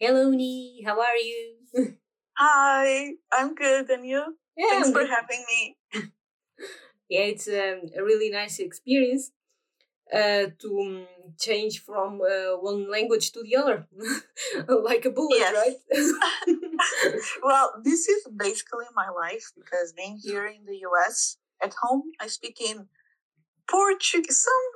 Hello, Ni. How are you? Hi, I'm good, and you? Yeah, Thanks I'm for good. having me. Yeah, it's um, a really nice experience uh, to um, change from uh, one language to the other, like a bullet, Yes. right? well, this is basically my life because being here in the US at home, I speak in Portuguese, some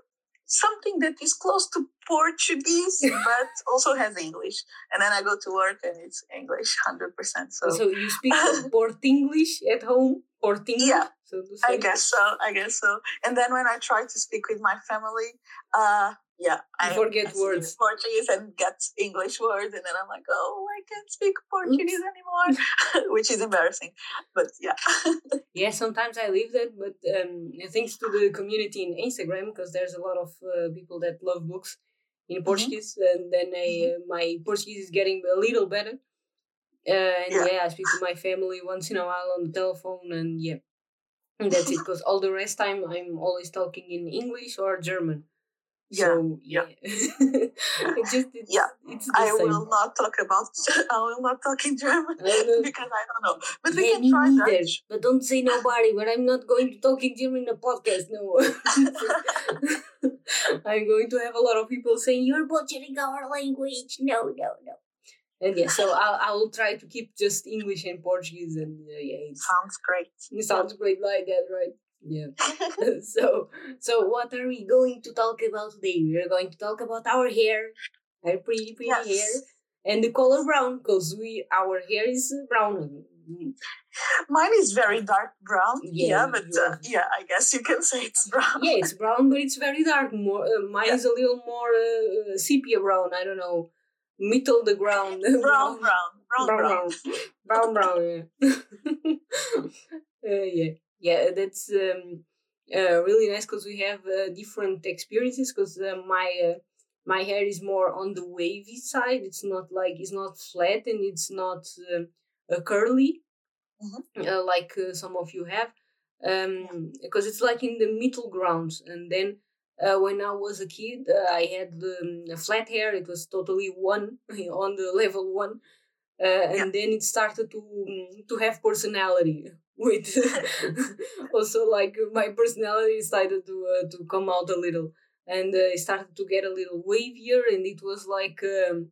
something that is close to Portuguese, but also has English. And then I go to work and it's English, hundred percent. So so you speak Port English at home, Port English, Yeah, so I guess so. I guess so. And then when I try to speak with my family, uh, yeah, I forget I words. Portuguese and get English words, and then I'm like, oh, I can't speak Portuguese anymore, which is embarrassing. But yeah, Yeah, sometimes I leave that, but um, thanks to the community in Instagram, because there's a lot of uh, people that love books in Portuguese, and then I, uh, my Portuguese is getting a little better. Uh, and Yeah. yeah. I speak to my family once in a while on the telephone, and yeah, and that's it. Because all the rest time I'm always talking in English or German. Yeah. So yeah, it just it's, Yeah, it's I same. will not talk about. I will not talk in German because I don't know. But we can try neither. Dutch. But don't say nobody. But I'm not going to talk in German in a podcast. No. I'm going to have a lot of people saying you're butchering our language. No, no, no. And yeah, so I'll I will try to keep just English and Portuguese, and uh, yeah, it's, Sounds great. it sounds great like that, right? Yeah. so so what are we going to talk about today? We're going to talk about our hair, our pretty pretty hair, and the color brown, because we our hair is uh, brown. Mine is very dark brown. Yeah, Yeah, but uh, yeah, I guess you can say it's brown. Yeah, it's brown, but it's very dark. More, uh, mine Yeah. is a little more uh, sepia brown. I don't know, middle the ground. brown, brown, brown, brown. brown, brown, brown. Yeah, uh, yeah, yeah. Yeah, that's um, uh, really nice because we have uh, different experiences. Because uh, my uh, my hair is more on the wavy side. It's not like it's not flat and it's not um, uh, curly Mhm. uh, like uh, some of you have um because it's like in the middle ground and then uh, when i was a kid uh, i had um, flat hair it was totally one on the level one uh, and then it started to um, to have personality with also like my personality started to uh, to come out a little. And uh, it started to get a little wavier and it was like um,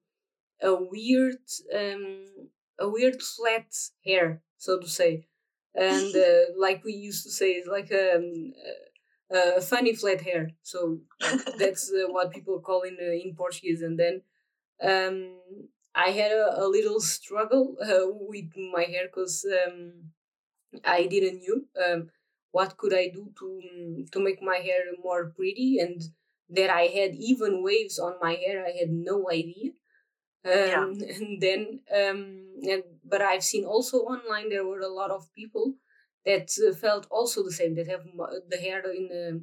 a weird um a weird flat hair so to say. And uh, like we used to say it's like um, a, a funny flat hair. So that's uh, what people call in uh, in portuguese. And then um i had a, a little struggle uh, with my hair because um i didn't knew um what could i do to um, to make my hair more pretty and that i had even waves on my hair i had no idea. Yeah. um, and then um, and, but i've seen also online there were a lot of people that uh, felt also the same that have the hair in uh,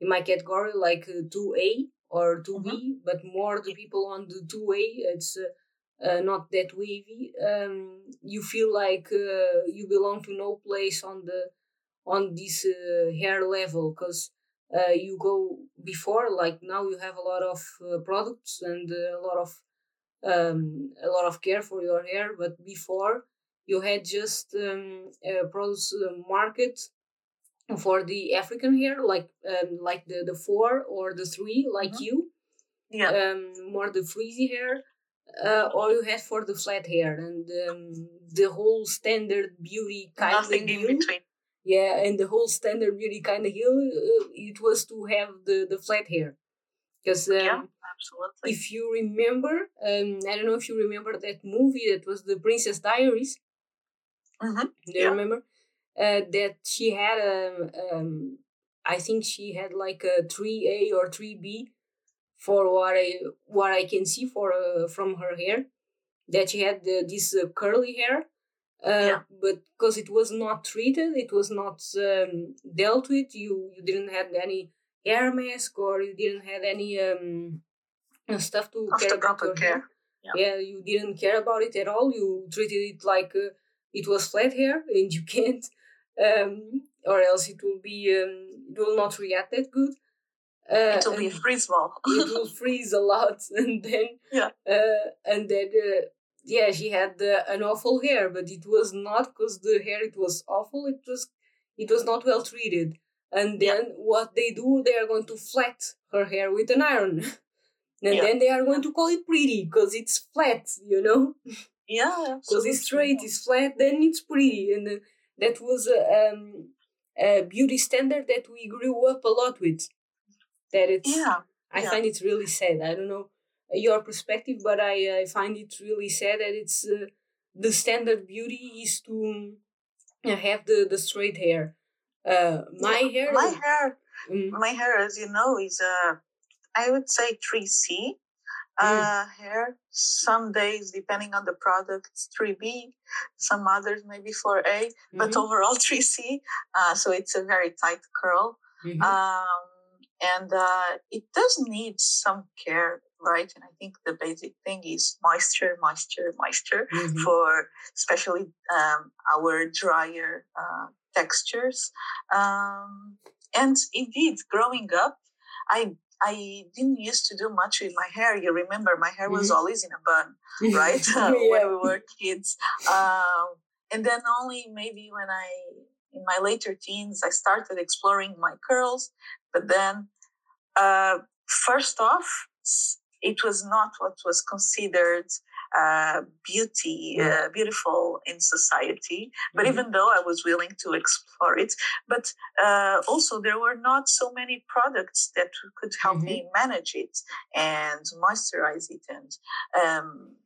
in my category like uh, 2a or 2b but more the people on the 2a it's uh, uh, not that wavy um, you feel like uh, you belong to no place on the on this uh, hair level because uh, you go before like now you have a lot of uh, products and uh, a lot of um, a lot of care for your hair but before you had just um, a produce uh, market for the african hair like um, like the the four or the three like Mhm. you Yeah. um, more the frizzy hair uh, or you had for the flat hair and um, the whole standard beauty kind Nothing of in between. yeah and the whole standard beauty kind of hill uh, it was to have the the flat hair because um, yeah, absolutely. if you remember um, i don't know if you remember that movie that was the princess diaries hmm do you Yeah. remember uh, that she had um, um i think she had like a 3a or 3b for what i what i can see for uh, from her hair that she had uh, this uh, curly hair uh, Yeah. but because it was not treated it was not um, dealt with you you didn't have any hair mask or you didn't have any um, uh, stuff to Of care about your hair. Yeah. yeah you didn't care about it at all you treated it like uh, it was flat hair and you can't um, or else it will be um, it will not react that good uh, It will be freeze it will freeze a lot and then Yeah. uh, and then uh, yeah, she had uh, an awful hair, but it was not because the hair it was awful. It was it was not well treated. And then yeah. what they do, they are going to flat her hair with an iron, and yeah. then they are going to call it pretty because it's flat, you know. Yeah, because it's straight, it's flat, then it's pretty, and uh, that was a, um, a beauty standard that we grew up a lot with. That it's yeah. I find it really sad. I don't know your perspective, but I, I find it really sad that it's uh, the standard beauty is to uh, have the, the straight hair. Uh, my yeah, hair, my hair, mm. my hair, as you know, is uh, I would say three C uh, mm. hair. Some days, depending on the product, it's three B. Some others maybe four A, mm-hmm. but overall three C. Uh, so it's a very tight curl. Mm-hmm. Um, and uh, it does need some care right and i think the basic thing is moisture moisture moisture mm-hmm. for especially um, our drier uh, textures um, and indeed growing up i I didn't used to do much with my hair. You remember, my hair was mm-hmm. always in a bun, right? yeah. when we were kids. Um, and then only maybe when I, in my later teens, I started exploring my curls. But then uh, first off, it was not what was considered uh, beauty, uh, beautiful in society. But mm-hmm. even though I was willing to explore it, but uh, also there were not so many products that could help mm-hmm. me manage it and moisturize it, and um,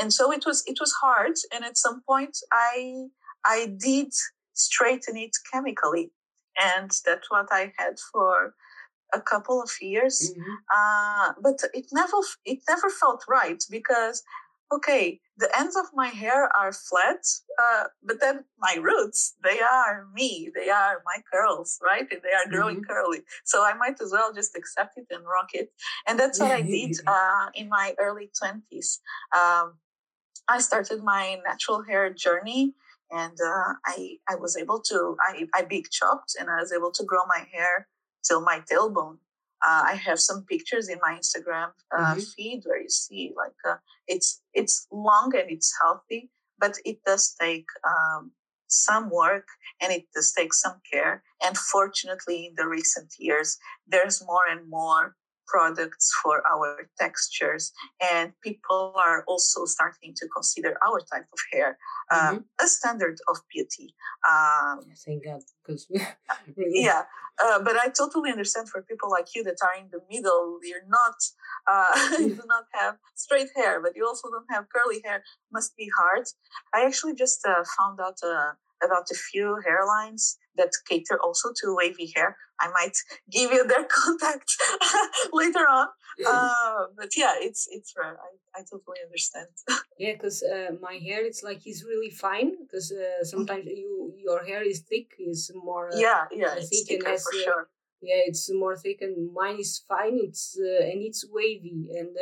and so it was it was hard. And at some point, I I did straighten it chemically, and that's what I had for a couple of years, mm-hmm. uh, but it never it never felt right because okay, the ends of my hair are flat, uh, but then my roots they are me, they are my curls, right? And they are growing mm-hmm. curly, so I might as well just accept it and rock it. And that's what I did uh, in my early twenties. Um, I started my natural hair journey and uh, I I was able to I I big chopped and I was able to grow my hair till my tailbone. Uh, I have some pictures in my Instagram uh, mm-hmm. feed where you see like uh, it's it's long and it's healthy, but it does take um, some work and it does take some care. And fortunately, in the recent years, there's more and more products for our textures and people are also starting to consider our type of hair uh, mm-hmm. a standard of beauty um, thank god because yeah uh, but i totally understand for people like you that are in the middle you're not uh, you do not have straight hair but you also don't have curly hair. Must be hard. I actually just uh, found out uh, about a few hairlines that cater also to wavy hair. I might give you their contact later on. Uh, but yeah, it's it's rare. I, I totally understand. yeah, because uh, my hair it's like it's really fine because uh, sometimes you your hair is thick, is more uh, yeah yeah thick and has, for uh, sure. Yeah, it's more thick, and mine is fine. It's uh, and it's wavy and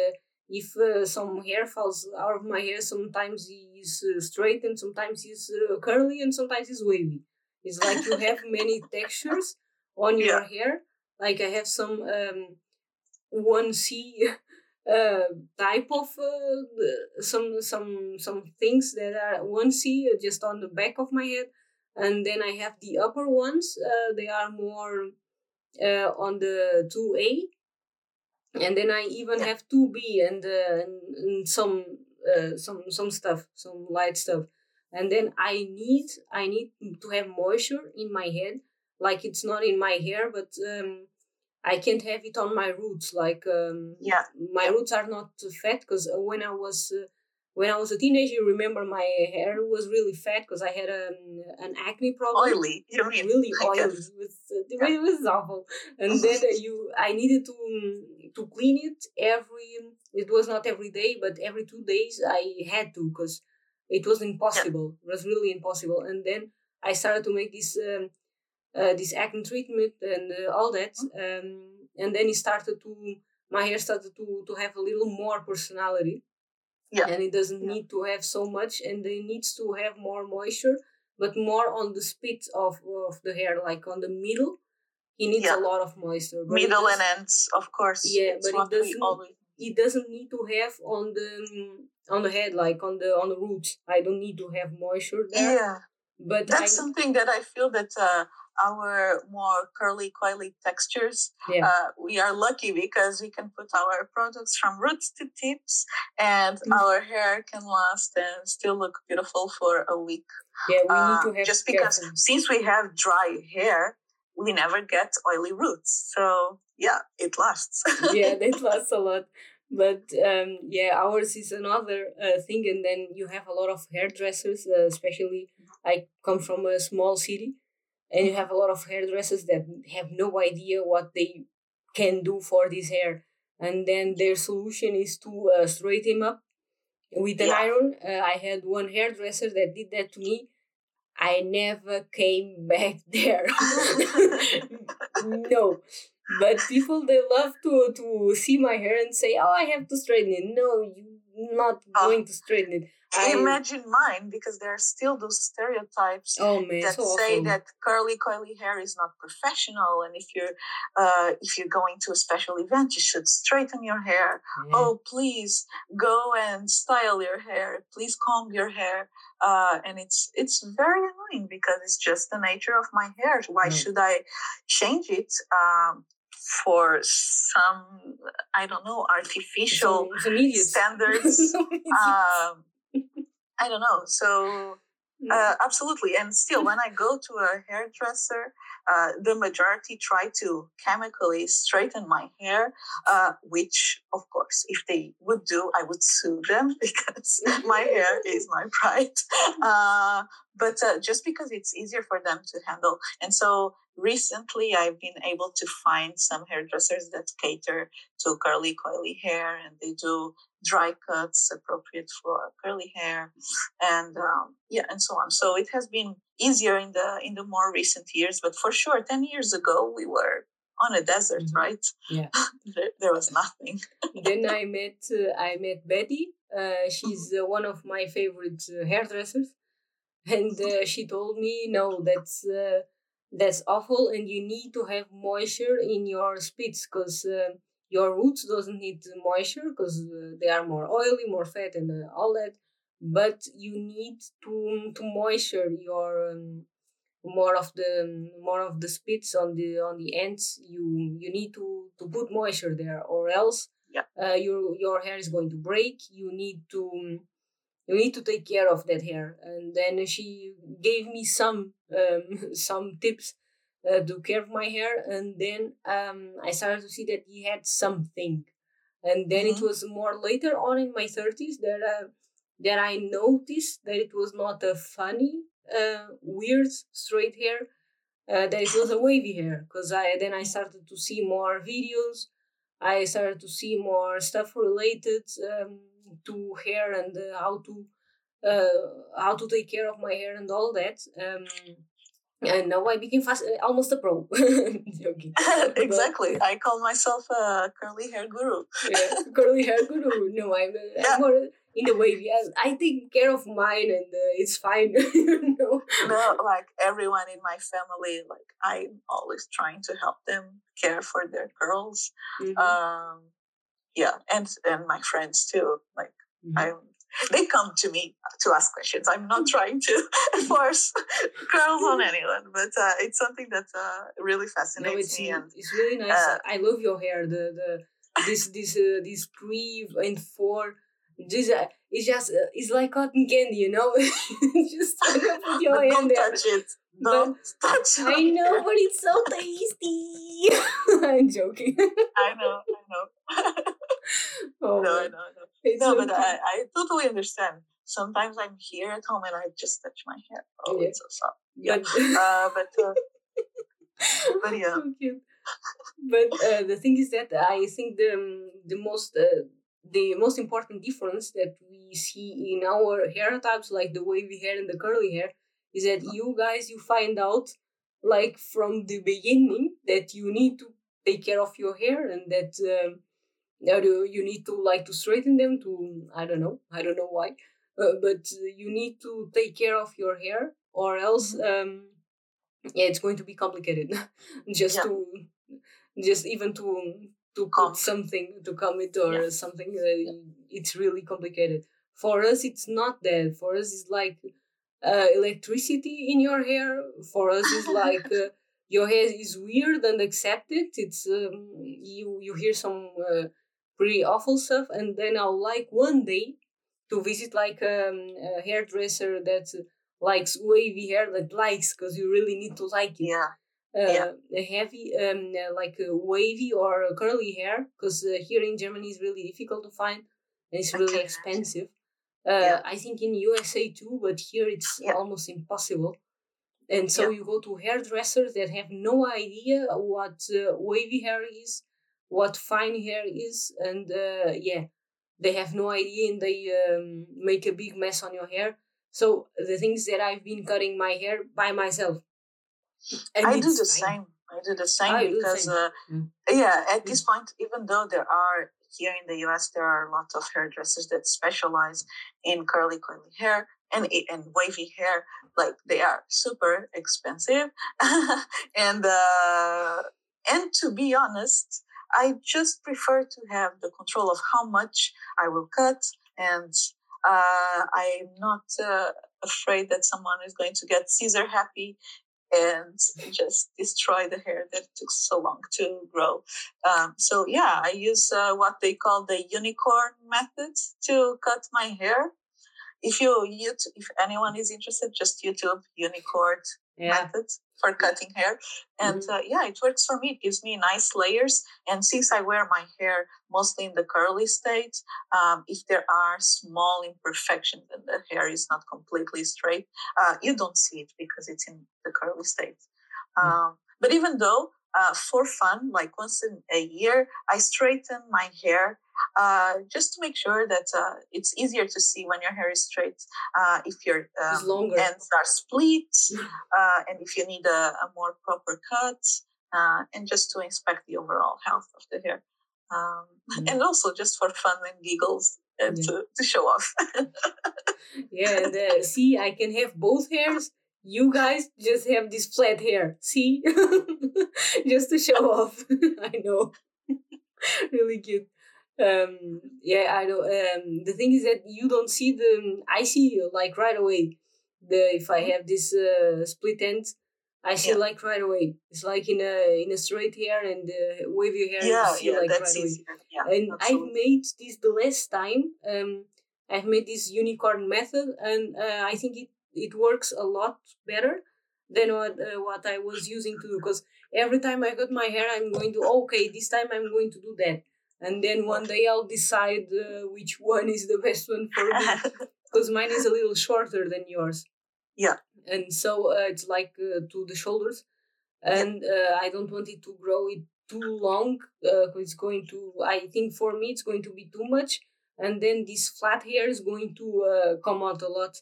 if uh, some hair falls out of my hair, sometimes he's uh, straight and sometimes he's uh, curly and sometimes he's wavy. It's like you have many textures on your yeah. hair. Like I have some um, one C uh, type of uh, some some some things that are one C uh, just on the back of my head, and then I have the upper ones. Uh, they are more uh, on the two A and then I even yeah. have two B and, uh, and, and some uh, some some stuff, some light stuff, and then I need I need to have moisture in my head, like it's not in my hair, but um, I can't have it on my roots. Like um, yeah, my roots are not fat because when I was uh, when I was a teenager, you remember my hair was really fat because I had um, an acne problem. Oily, you mean? Really oily. It was, uh, yeah. it was awful. And then uh, you, I needed to um, to clean it every. It was not every day, but every two days I had to because it was impossible. Yeah. It was really impossible. And then I started to make this um, uh, this acne treatment and uh, all that. Mm-hmm. Um, and then it started to my hair started to to have a little more personality yeah. And it doesn't yeah. need to have so much and it needs to have more moisture, but more on the spit of, of the hair, like on the middle. He needs yeah. a lot of moisture. Middle and ends, of course. Yeah, but it doesn't, always... it doesn't need to have on the on the head, like on the on the roots. I don't need to have moisture there. Yeah, But that's I, something that I feel that uh, our more curly, coily textures, Yeah. uh, we are lucky because we can put our products from roots to tips, and Mm. our hair can last and still look beautiful for a week. yeah, we Uh, need to have just because careful. since we have dry hair, we never get oily roots. So yeah, it lasts. yeah, it lasts a lot. But um, yeah, ours is another uh, thing, and then you have a lot of hairdressers, uh, especially I come from a small city, and you have a lot of hairdressers that have no idea what they can do for this hair, and then their solution is to uh, straighten him up with an Yeah. iron. Uh, I had one hairdresser that did that to me. I never came back there. no. But people they love to to see my hair and say, "Oh, I have to straighten it." No, you're not Oh. going to straighten it. I, Imagine mine because there are still those stereotypes oh man, that so say that curly coily hair is not professional and if you're uh, if you're going to a special event you should straighten your hair oh please go and style your hair please comb your hair uh, and it's it's very annoying because it's just the nature of my hair why Mm. should i change it um, for some i don't know artificial Some- some idiots. standards um, i don't know so uh, absolutely. And still, when I go to a hairdresser, uh, the majority try to chemically straighten my hair, uh, which, of course, if they would do, I would sue them because my hair is my pride. Uh, but uh, just because it's easier for them to handle. And so recently, I've been able to find some hairdressers that cater to curly, coily hair, and they do dry cuts appropriate for curly hair and um, yeah and so on so it has been easier in the in the more recent years but for sure 10 years ago we were on a desert Mhm. right Yeah. there, there was nothing then I met uh, I met Betty. Uh, she's uh, one of my favorite uh, hairdressers, and uh, she told me, "No, that's uh, that's awful, and you need to have moisture in your spits because uh, your roots doesn't need moisture because uh, they are more oily, more fat, and uh, all that. But you need to to moisture your um, more of the more of the spits on the on the ends you you need to to put moisture there or else Yeah. uh, your your hair is going to break you need to you need to take care of that hair. And then she gave me some um, some tips uh, to care of my hair. And then um, i started to see that he had something. And then it Mhm. was more later on in my 30s that uh, that i noticed that it was not a funny uh, weird straight hair uh, that it was a wavy hair. Because i then i started to see more videos. I started to see more stuff related um, to hair and uh, how to uh, how to take care of my hair and all that um, and now i became fast, uh, almost a pro. Exactly. I call myself a curly hair guru. Yeah, curly hair guru. No i'm, uh, Yeah. I'm more in the wavy I, I take care of mine and uh, it's fine you know. No like everyone in my family like i'm always trying to help them care for their curls Mhm, um yeah and and my friends too like mhm. I'm, they come to me to ask questions. I'm not trying to force curls on anyone, but uh, it's something that uh, really no, fascinates it's me. And it's really nice. uh, I love your hair. The the this this uh, this three and four. This uh, it's just uh, it's like cotton candy, you know. just put your but hand don't there. touch it. But Don't touch it. I know, but it's so tasty. I'm joking. I know. I know. oh, no, I man. know. I know. It's No, so but. I, I totally understand. Sometimes I'm here at home and I just touch my hair. Oh, Yeah. it's so soft. Yeah. But, Uh, but uh, but yeah. so cute. But uh, the thing is that I think the um, the most uh, the most important difference that we see in our hair types, like the wavy hair and the curly hair, is that you guys you find out like from the beginning that you need to take care of your hair and that um, that you you need to like to straighten them to I don't know I don't know why, uh, but you need to take care of your hair or else um, yeah it's going to be complicated. Just Yeah. to just even to to put something to comb it or Yeah. something uh, it's really complicated. For us it's not that. For us it's like uh, electricity in your hair. For us it's like uh, your hair is weird and accepted. It's um, you you hear some uh, pretty awful stuff and then i'll like one day to visit like um, a hairdresser that likes wavy hair that likes because you really need to like it Yeah. uh, Yeah. a heavy um uh, like a wavy or curly hair because uh, here in germany is really difficult to find and it's really expensive uh, Yeah. i think in usa too but here it's Yeah. almost impossible and so you go to hairdressers that have no idea what uh, wavy hair is what fine hair is and uh, yeah they have no idea and they um, make a big mess on your hair so the things that i've been cutting my hair by myself and I do the fine. same. I do the same Ah, you do the because, same. uh, Mm. yeah, at this point, even though there are here in the US, there are lots of hairdressers that specialize in curly, curly hair and and wavy hair. Like they are super expensive, and uh, and to be honest, I just prefer to have the control of how much I will cut, and uh, I'm not uh, afraid that someone is going to get Caesar happy and just destroy the hair that took so long to grow. Um, so yeah, I use uh, what they call the unicorn method to cut my hair. If you, if anyone is interested, just YouTube unicorn yeah method for cutting hair, and uh, yeah, it works for me. It gives me nice layers, and since I wear my hair mostly in the curly state, um, if there are small imperfections and the hair is not completely straight, uh, you don't see it because it's in the curly state. Mm. Um, but even though, uh, for fun, like once in a year, I straighten my hair uh, just to make sure that uh, it's easier to see when your hair is straight. Uh, if your um, ends are split, uh, and if you need a, a more proper cut, uh, and just to inspect the overall health of the hair. Um, Mm. And also just for fun and giggles and Yeah. to, to show off. yeah uh, see i can have both hairs you guys just have this flat hair see just to show off i know really cute um yeah i don't. um the thing is that you don't see the i see like right away the if i have this uh, split end i see Yeah. like right away it's like in a in a straight hair and uh, wavy hair yeah, you see yeah, like that's right easier. Yeah, and I've made this the last time. Um, I've made this unicorn method, and uh, I think it it works a lot better than what uh, what I was using to do. Because every time I cut my hair, I'm going to okay, this time I'm going to do that, and then one day I'll decide uh, which one is the best one for me. Because mine is a little shorter than yours. Yeah. and so uh, it's like uh, to the shoulders, and uh, I don't want it to grow it too long because it's going to i think for me it's going to be too much and then this flat hair is going to uh, come out a lot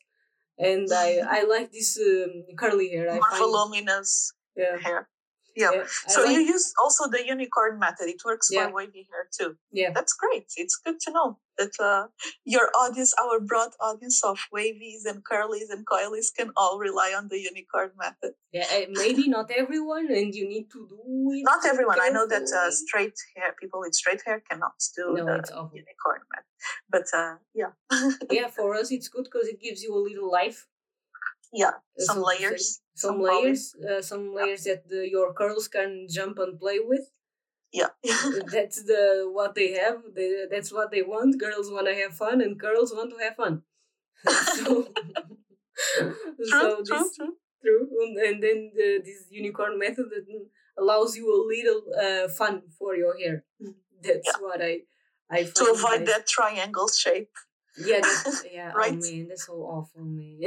and i i like this um, curly hair i More find voluminous yeah, hair. Yeah. So you use also the unicorn method. It works Yeah. for wavy hair too. yeah That's great. It's good to know that uh, your audience, our broad audience of wavies and curlies and coilies, can all rely on the unicorn method. yeah uh, maybe not everyone and you need to do it Not everyone. I know that uh, straight hair people with straight hair cannot do no the unicorn method. But uh, yeah, yeah for us it's good because it gives you a little life yeah, uh, some layers, some, volume. layers uh, some layers that the, your curls can jump and play with Yeah, that's the what they have. They, that's what they want. Girls want to have fun, and girls want to have fun. so, true, so true, this true. true, and, and then the, this unicorn method that allows you a little uh, fun for your hair. That's Yeah. what I I To avoid nice. that triangle shape. Yeah, yeah. Right. Man, that's so awful, man.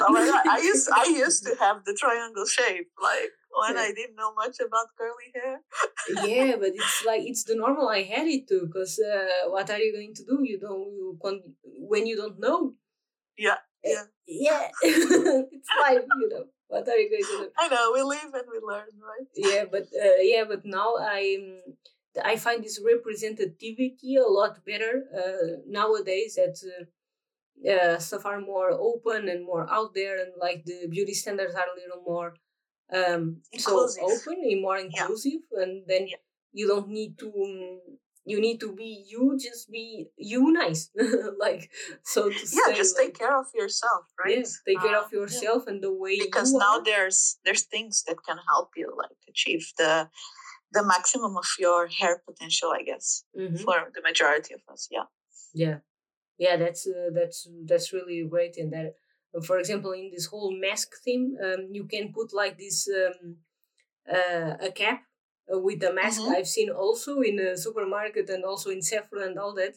Oh my god, I used I used to have the triangle shape, like when Yeah. I didn't know much about curly hair. yeah but it's like it's the normal i had it too because uh, what are you going to do you don't you con- when you don't know Yeah, Eh, yeah. yeah it's life you know what are you going to do I know we live and we learn, right? yeah but uh, yeah but now i i find this representativity a lot better uh, nowadays that uh, uh, stuff are more open and more out there and like the beauty standards are a little more um so open and more inclusive and then Yeah. you don't need to um, you need to be you just be you nice like so to say yeah say, just like, take care of yourself right? Yeah, take care Uh, of yourself and the way because now there's there's things that can help you like achieve the the maximum of your hair potential i guess Mhm. for the majority of us yeah yeah yeah that's uh, that's that's really great in that uh, for example in this whole mask theme um, you can put like this um, uh, a cap uh, with a mask Mhm. i've seen also in a supermarket and also in sephora and all that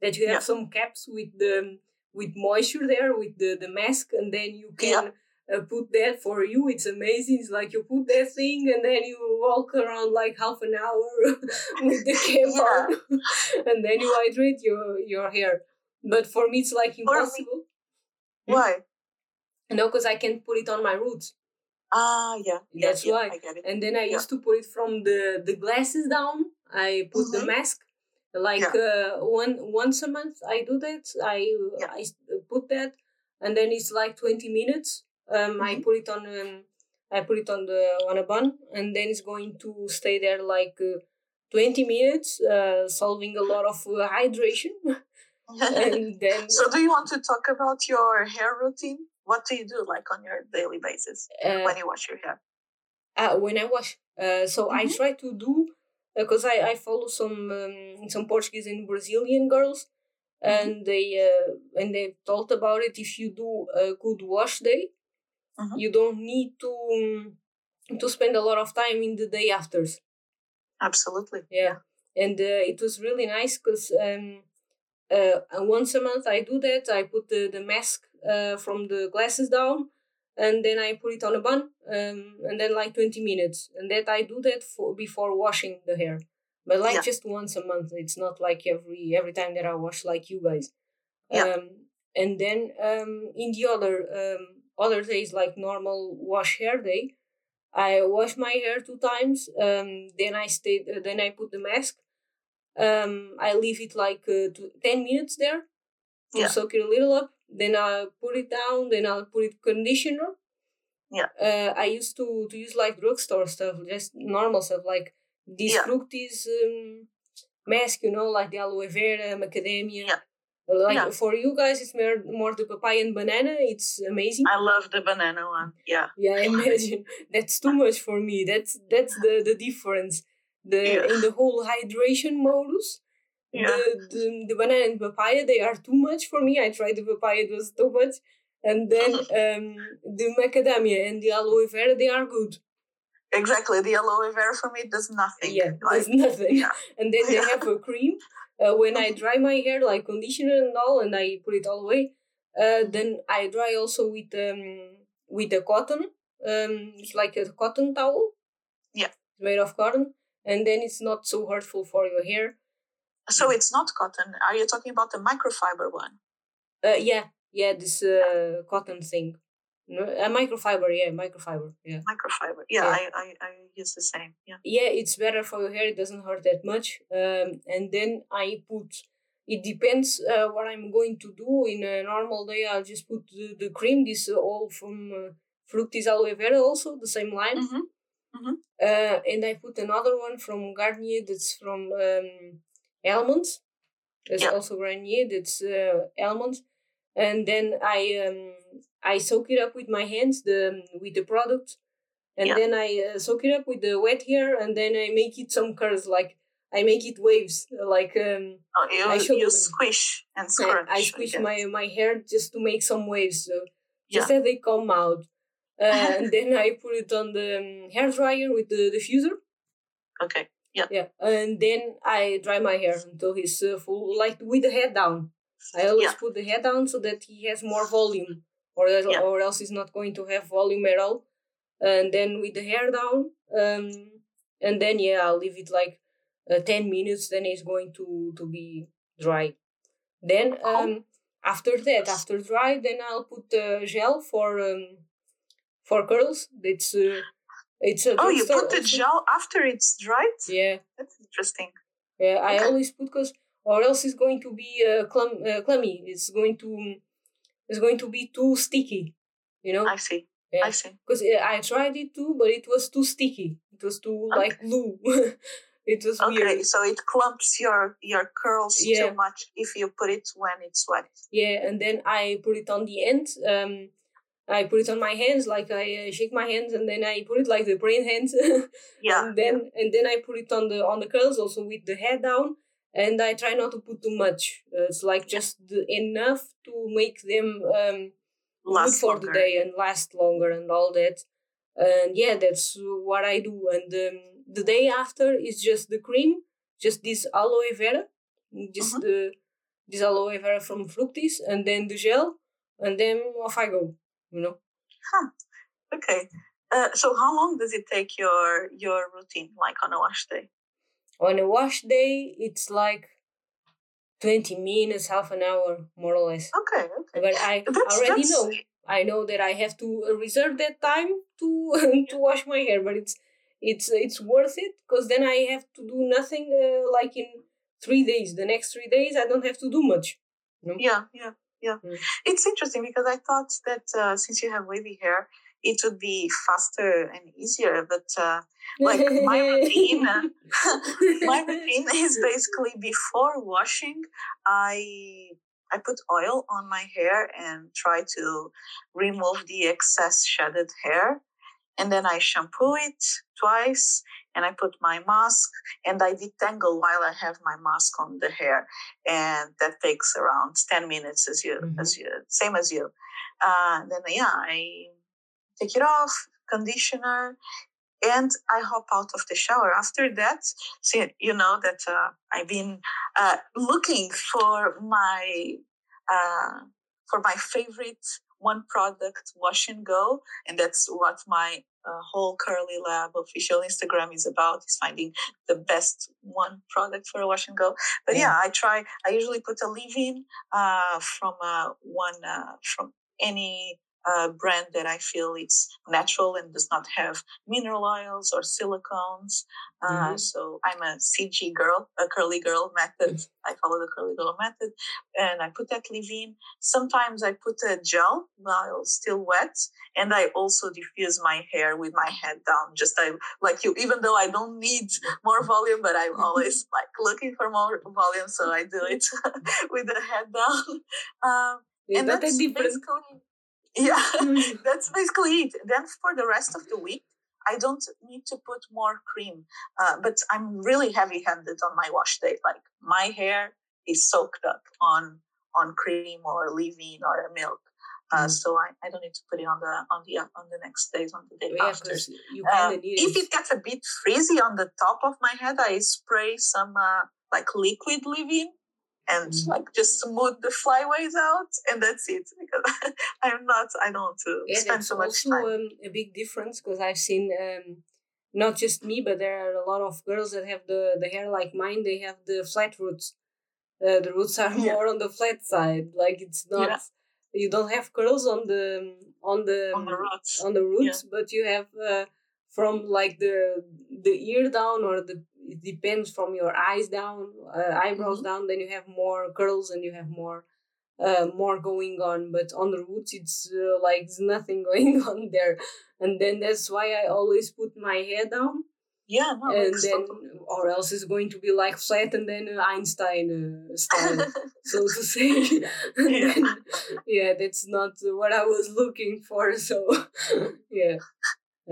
that you have Yeah. some caps with the with moisture there with the the mask and then you can uh, put that for you. It's amazing. It's like you put that thing and then you walk around like half an hour with the camera, and then you hydrate your your hair. But for me it's like impossible. Hmm? why? No because i can't put it on my roots. Ah yeah, yeah That's yeah, why. i get it. And then i Yeah. used to put it from the the glasses down. I put the Mhm. mask. Like uh, one once a month i do that. I i put that. And then it's like 20 minutes um i Mhm. put it on um, i put it on the on a bun and then it's going to stay there like uh, 20 minutes uh, solving a lot of uh, hydration and then so do you want to talk about your hair routine what do you do like on your daily basis uh, when you wash your hair uh, when I wash. Uh, so I Mhm. try to do because I, I follow some um, some Portuguese and Brazilian girls, Mhm. and they uh, and they talked about it. If you do a good wash day, Mhm. you don't need to um, to spend a lot of time in the day afters. absolutely Yeah, and uh, it was really nice because um, uh, once a month I do that. I put the the mask uh, from the glasses down, and then I put it on a bun, um, and then like twenty minutes, and that I do that for before washing the hair, but like Yeah. just once a month. It's not like every every time that I wash like you guys. Yeah. Um, and then um, in the other um, other days like normal wash hair day, I wash my hair two times. Um, then I stay. Uh, then I put the mask. Um, I leave it like uh, to ten minutes there to Yeah. soak it a little up. Then I put it down. Then I'll put it conditioner. Yeah. Uh, I used to to use like drugstore stuff, just normal stuff like these Yeah. fructis um, mask. You know, like the aloe vera, macadamia. Yeah. Like Yeah. for you guys, it's more more the papaya and banana. It's amazing. i love the banana one yeah Yeah, I imagine that's too much for me. That's that's the the difference. The Yeah. in the whole hydration modus, yeah the, the the banana and papaya they are too much for me. I tried the papaya, it was too much, and then um the macadamia and the aloe vera they are good. exactly the aloe vera for me does nothing Yeah, like there's nothing. yeah. And then they have a cream. Uh, when I dry my hair, like conditioner and all, and I put it all away, uh, then I dry also with um with the cotton. Um, it's like a cotton towel. Yeah. It's made of cotton, and then it's not so hurtful for your hair. so it's not cotton are you talking about the microfiber one Uh, yeah, yeah, this uh cotton thing. No, uh, microfiber, yeah, microfiber, yeah. microfiber yeah, Yeah. I, I i use the same yeah yeah it's better for your hair it doesn't hurt that much um, and then i put it depends uh, what i'm going to do in a normal day i'll just put the, the cream this uh, all from uh, fructis aloe vera also the same line Mhm. uh, and i put another one from garnier that's from um, almonds there's Yeah. also garnier that's uh, almonds and then i um, i soak it up with my hands the with the product and Yeah. then I uh, soak it up with the wet hair, and then I make it some curls, like I make it waves, like um, oh, you, I you squish and I, scrunch I squish guess. my my hair just to make some waves, so Yeah. just that they come out, uh, and then I put it on the um, hair dryer with the diffuser, okay yeah, Yeah, and then I dry my hair until he's uh, full, like with the head down. I always Yeah. put the head down so that he has more volume, or else, Yeah. or else he's not going to have volume at all. And then with the hair down, um, and then yeah, I'll leave it like uh, ten minutes. Then it's going to to be dry. Then um, after that, after dry, then I'll put the gel for um, for curls. It's uh, it's a oh you put the gel after it's dried Yeah, that's interesting yeah. I Okay. always put because or else it's going to be uh, clum uh, clummy. It's going to it's going to be too sticky. You know, i see Yeah. i see because I tried it too, but it was too sticky. It was too like glue. it was Okay, weird. so it clumps your your curls Yeah. too much if you put it when it's wet. Yeah, and then I put it on the end. Um, I put it on my hands, like I uh, shake my hands, and then I put it like the brain hands. Yeah. and then and then I put it on the on the curls also with the head down, and I try not to put too much. Uh, it's like just the, enough to make them um, good Last for the day and last longer and all that. And yeah, that's what I do. And um, the day after is just the cream, just this aloe vera, just Mhm. the this aloe vera from Fructis, and then the gel, and then off I go. You know. Okay. Uh, so how long does it take your your routine, like on a wash day? On a wash day, it's like 20 minutes, half an hour, more or less. Okay. Okay. But I That's, already that's, know. I know that I have to reserve that time to to wash my hair, but it's it's it's worth it because then I have to do nothing uh, like in three days. The next three days, I don't have to do much. You know? Yeah, yeah, yeah. Mm. It's interesting because I thought that uh, since you have wavy hair, it would be faster and easier. But uh, like my routine, uh, my routine is basically before washing, I I put oil on my hair and try to remove the excess shedded hair, and then I shampoo it twice, and I put my mask, and I detangle while I have my mask on the hair, and that takes around ten minutes, as you as you same as you. Uh, then yeah, I take it off, conditioner, and I hop out of the shower. After that, so you know that uh, I've been uh, looking for my uh, for my favorite one product wash and go, and that's what my uh, whole Curly Lab official Instagram is about: is finding the best one product for a wash and go. But yeah, Yeah. I try. I usually put a leave-in uh, from uh, one uh, from any uh, brand that I feel it's natural and does not have mineral oils or silicones. Uh, Mhm. So I'm a CG girl, a curly girl method. I follow the curly girl method, and I put that leave-in. Sometimes I put a gel while still wet, and I also diffuse my hair with my head down. Just I like you, even though I don't need more volume, but I'm always like looking for more volume, so I do it with the head down. Um, Yeah, and that's that's different. basically yeah that's basically it then for the rest of the week i don't need to put more cream uh, but i'm really heavy handed on my wash day like my hair is soaked up on on cream or leave-in or milk uh, Mm. so I, I don't need to put it on the on the on the next days on the day yeah, after you uh, need if it. it gets a bit frizzy on the top of my head, I spray some uh, like liquid leave-in and Mhm. like just smooth the flyways out, and that's it. Because I'm not, I don't want to Yeah, spend so much time. um, a big difference because I've seen um, not just me, but there are a lot of girls that have the, the hair like mine. They have the flat roots. Uh, the roots are Yeah. more on the flat side. Like it's not Yeah. you don't have curls on the on the on the roots. on the roots, but you have uh, from like the the ear down or the it depends from your eyes down, uh, eyebrows Mhm. down. Then you have more curls and you have more uh, more going on. But on the roots, it's uh, like there's nothing going on there, and then that's why I always put my hair down, Yeah, no, and then or else it's going to be like flat and then uh, Einstein uh, style so to say. and Yeah. then, yeah, that's not what I was looking for. So, yeah.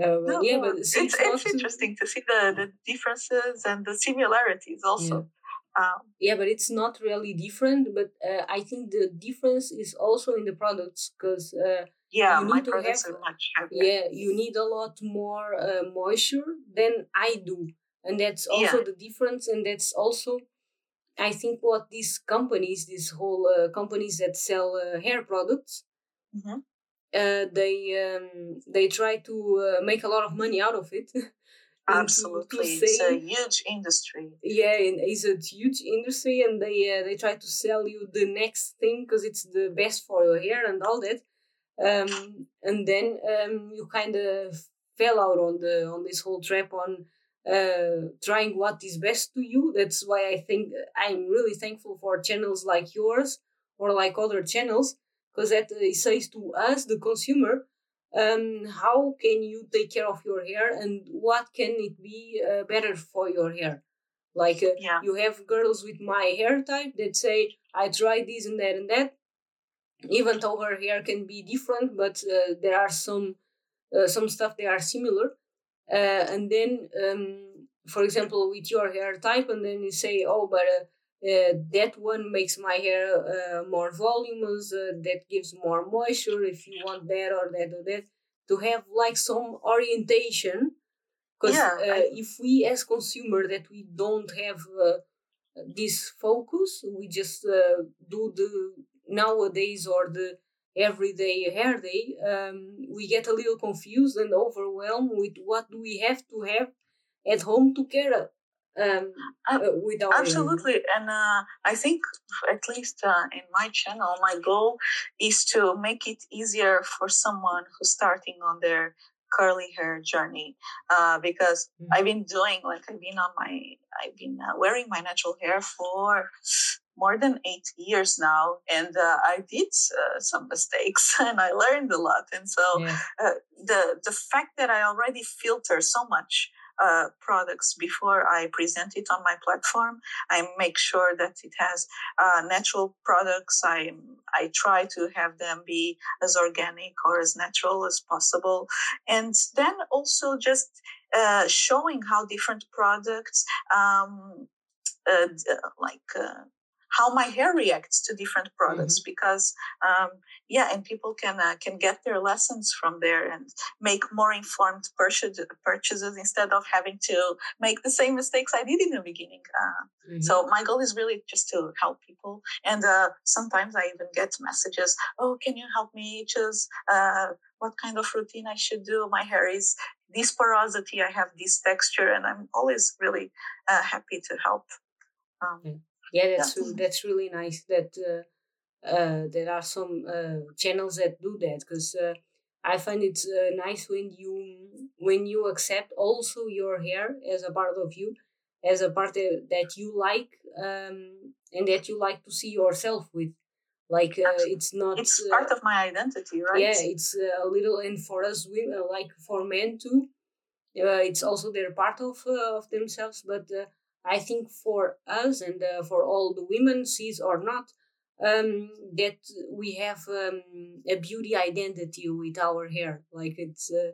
Uh, No, yeah, but it's see, it's, interesting to see the, the differences and the similarities also. Um, Yeah, but it's not really different. But uh, I think the difference is also in the products because uh, yeah, You my products have- are much heavier. yeah, you need a lot more uh, moisture than I do, and that's also the difference. And that's also, I think, what these companies, these whole uh, companies that sell uh, hair products, Mhm. Uh, they um, they try to uh, make a lot of money out of it. and to- Absolutely, To, it's a huge industry. yeah, and it's a huge industry, and they uh, they try to sell you the next thing because it's the best for your hair and all that. Um, and then um, you kind of fell out on the on this whole trap on uh, trying what is best to you. That's why I think I'm really thankful for channels like yours or like other channels because that uh, says to us, the consumer, um, how can you take care of your hair and what can it be uh, better for your hair. Like uh, Yeah. you have girls with my hair type that say, I tried this and that and that. Even though her hair can be different, but uh, there are some uh, some stuff that are similar. Uh, and then, um, for example, with your hair type, and then you say, oh, but uh, uh, that one makes my hair uh, more voluminous, uh, that gives more moisture if you want that or that or that. To have like some orientation because Yeah, uh, I- if we as consumer that we don't have uh, this focus we just uh, do the nowadays or the everyday hair day um, we get a little confused and overwhelmed with what do we have to have at home to care um, uh, with our hair. Absolutely. And uh, I think, at least uh, in my channel, my goal is to make it easier for someone who's starting on their curly hair journey uh, because Mhm. I've been doing like I've been on my I've been uh, wearing my natural hair for more than eight years now and uh, I did uh, some mistakes and I learned a lot and so Yeah. uh, the the fact that I already filter so much uh, products before I present it on my platform, I make sure that it has uh, natural products. I I try to have them be as organic or as natural as possible, and then also just uh, showing how different products um, uh, like. How my hair reacts to different products because um, yeah and people can uh, can get their lessons from there and make more informed purchase, purchases instead of having to make the same mistakes I did in the beginning. Uh, Mhm. So my goal is really just to help people. And uh, sometimes I even get messages, "Oh, can you help me choose uh, what kind of routine I should do? My hair is this porosity. I have this texture, and I'm always really uh, happy to help." Um, yeah that's Yeah. that's really nice that uh, uh, there are some uh, channels that do that because uh, I find it uh, nice when you when you accept also your hair as a part of you, as a part that, that you like um, and that you like to see yourself with. Like uh, it's not. it's uh, part of my identity, right? yeah it's uh, a little and for us women like for men too uh, it's also they're part of uh, of themselves but uh, i think for us and uh, for all the women cis or not um that we have um, a beauty identity with our hair. Like it's uh,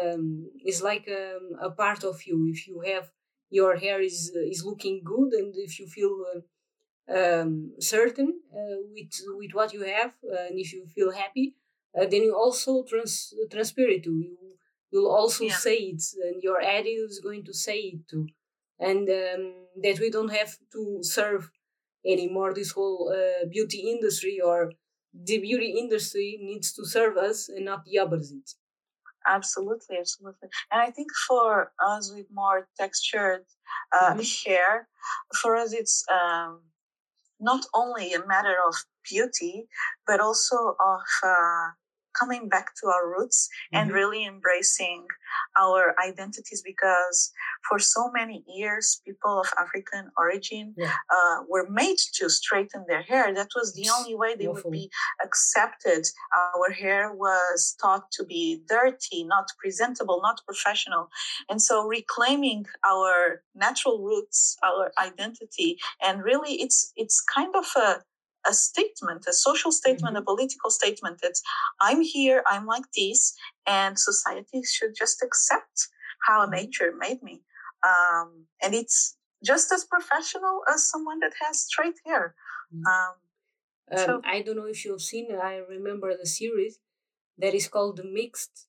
um it's like um, a part of you. If you have your hair is is looking good and if you feel uh, um, certain uh, with with what you have uh, and if you feel happy uh, then you also trans transfer it to. You you'll also Yeah. say it and your attitude is going to say it too and um, that we don't have to serve anymore this whole uh, beauty industry or the beauty industry needs to serve us and not the opposite Absolutely, absolutely. And I think for us with more textured uh, Mhm. hair, for us it's um, not only a matter of beauty, but also of uh, coming back to our roots and Mhm. really embracing our identities because for so many years, people of African origin Yeah. uh, were made to straighten their hair. That was the only way they awful. would be accepted. Our hair was thought to be dirty, not presentable, not professional. And so reclaiming our natural roots, our identity, and really it's it's kind of a a statement, a social statement, a political statement that I'm here, I'm like this, and society should just accept how Mhm. nature made me. Um, and it's just as professional as someone that has straight hair. Mm. Um, Um, So- I don't know if you've seen. I remember the series that is called The Mixed.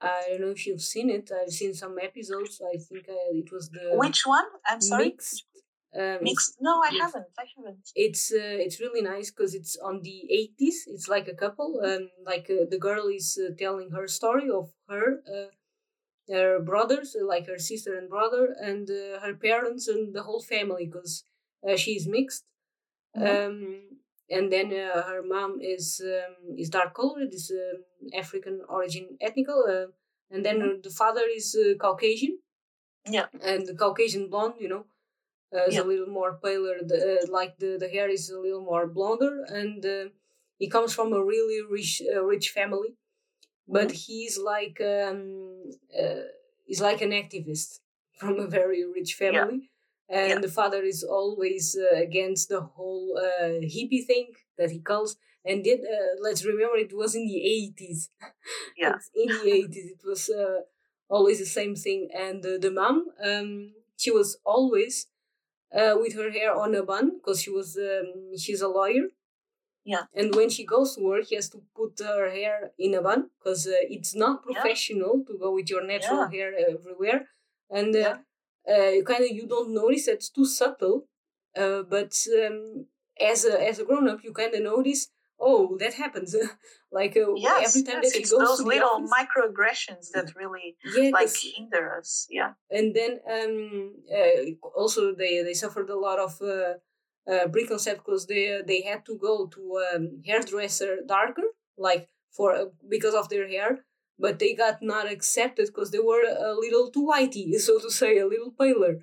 I don't know if you've seen it. I've seen some episodes. I think uh, it was the which one? I'm sorry. Mixed. Um, Mixed? No, I haven't. I haven't. it's uh, it's really nice because it's on the 80s it's like a couple um like uh, the girl is uh, telling her story of her uh, her brothers uh, like her sister and brother and uh, her parents and the whole family because uh, she's mixed Mhm. um and then uh, her mom is um, is dark colored is um, african origin ethnical uh, and then uh, the father is uh, caucasian Yeah. and the caucasian blonde you know uh, is Yeah. a little more paler. The, uh, like the, the hair is a little more blonder, and uh, he comes from a really rich uh, rich family. But Mm-hmm. he's like um, uh, he's like an activist from a very rich family, and Yeah. the father is always uh, against the whole uh, hippie thing that he calls. And did uh, let's remember it was in the eighties. Yeah. In the eighties. It was uh, always the same thing. And uh, the mom, um, she was always uh, with her hair on a bun because she was um, she's a lawyer. Yeah. And when she goes to work, she has to put her hair in a bun because uh, it's not Yeah. professional to go with your natural Yeah. hair everywhere. And uh, Yeah. uh, you kind of you don't notice it's too subtle. Uh, but um, as a as a grown up, you kind of notice. Oh, that happens. like uh, Yes, every time yes, that she it's goes those to little office, microaggressions that really yeah, like hinder us. Yeah. and then um, uh, also they they suffered a lot of uh, uh, preconcept because they they had to go to um, hairdresser darker like for uh, because of their hair but they got not accepted because they were a little too whitey so to say a little paler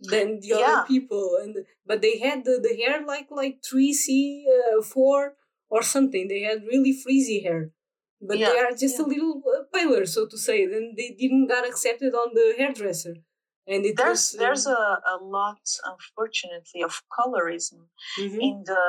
than the Yeah. other people and but they had the, the hair like like 3c uh, 4 or something they had really frizzy hair but they are just a little uh, paler so to say then they didn't got accepted on the hairdresser and it There's was there's a, a lot, unfortunately, of colorism Mhm, in the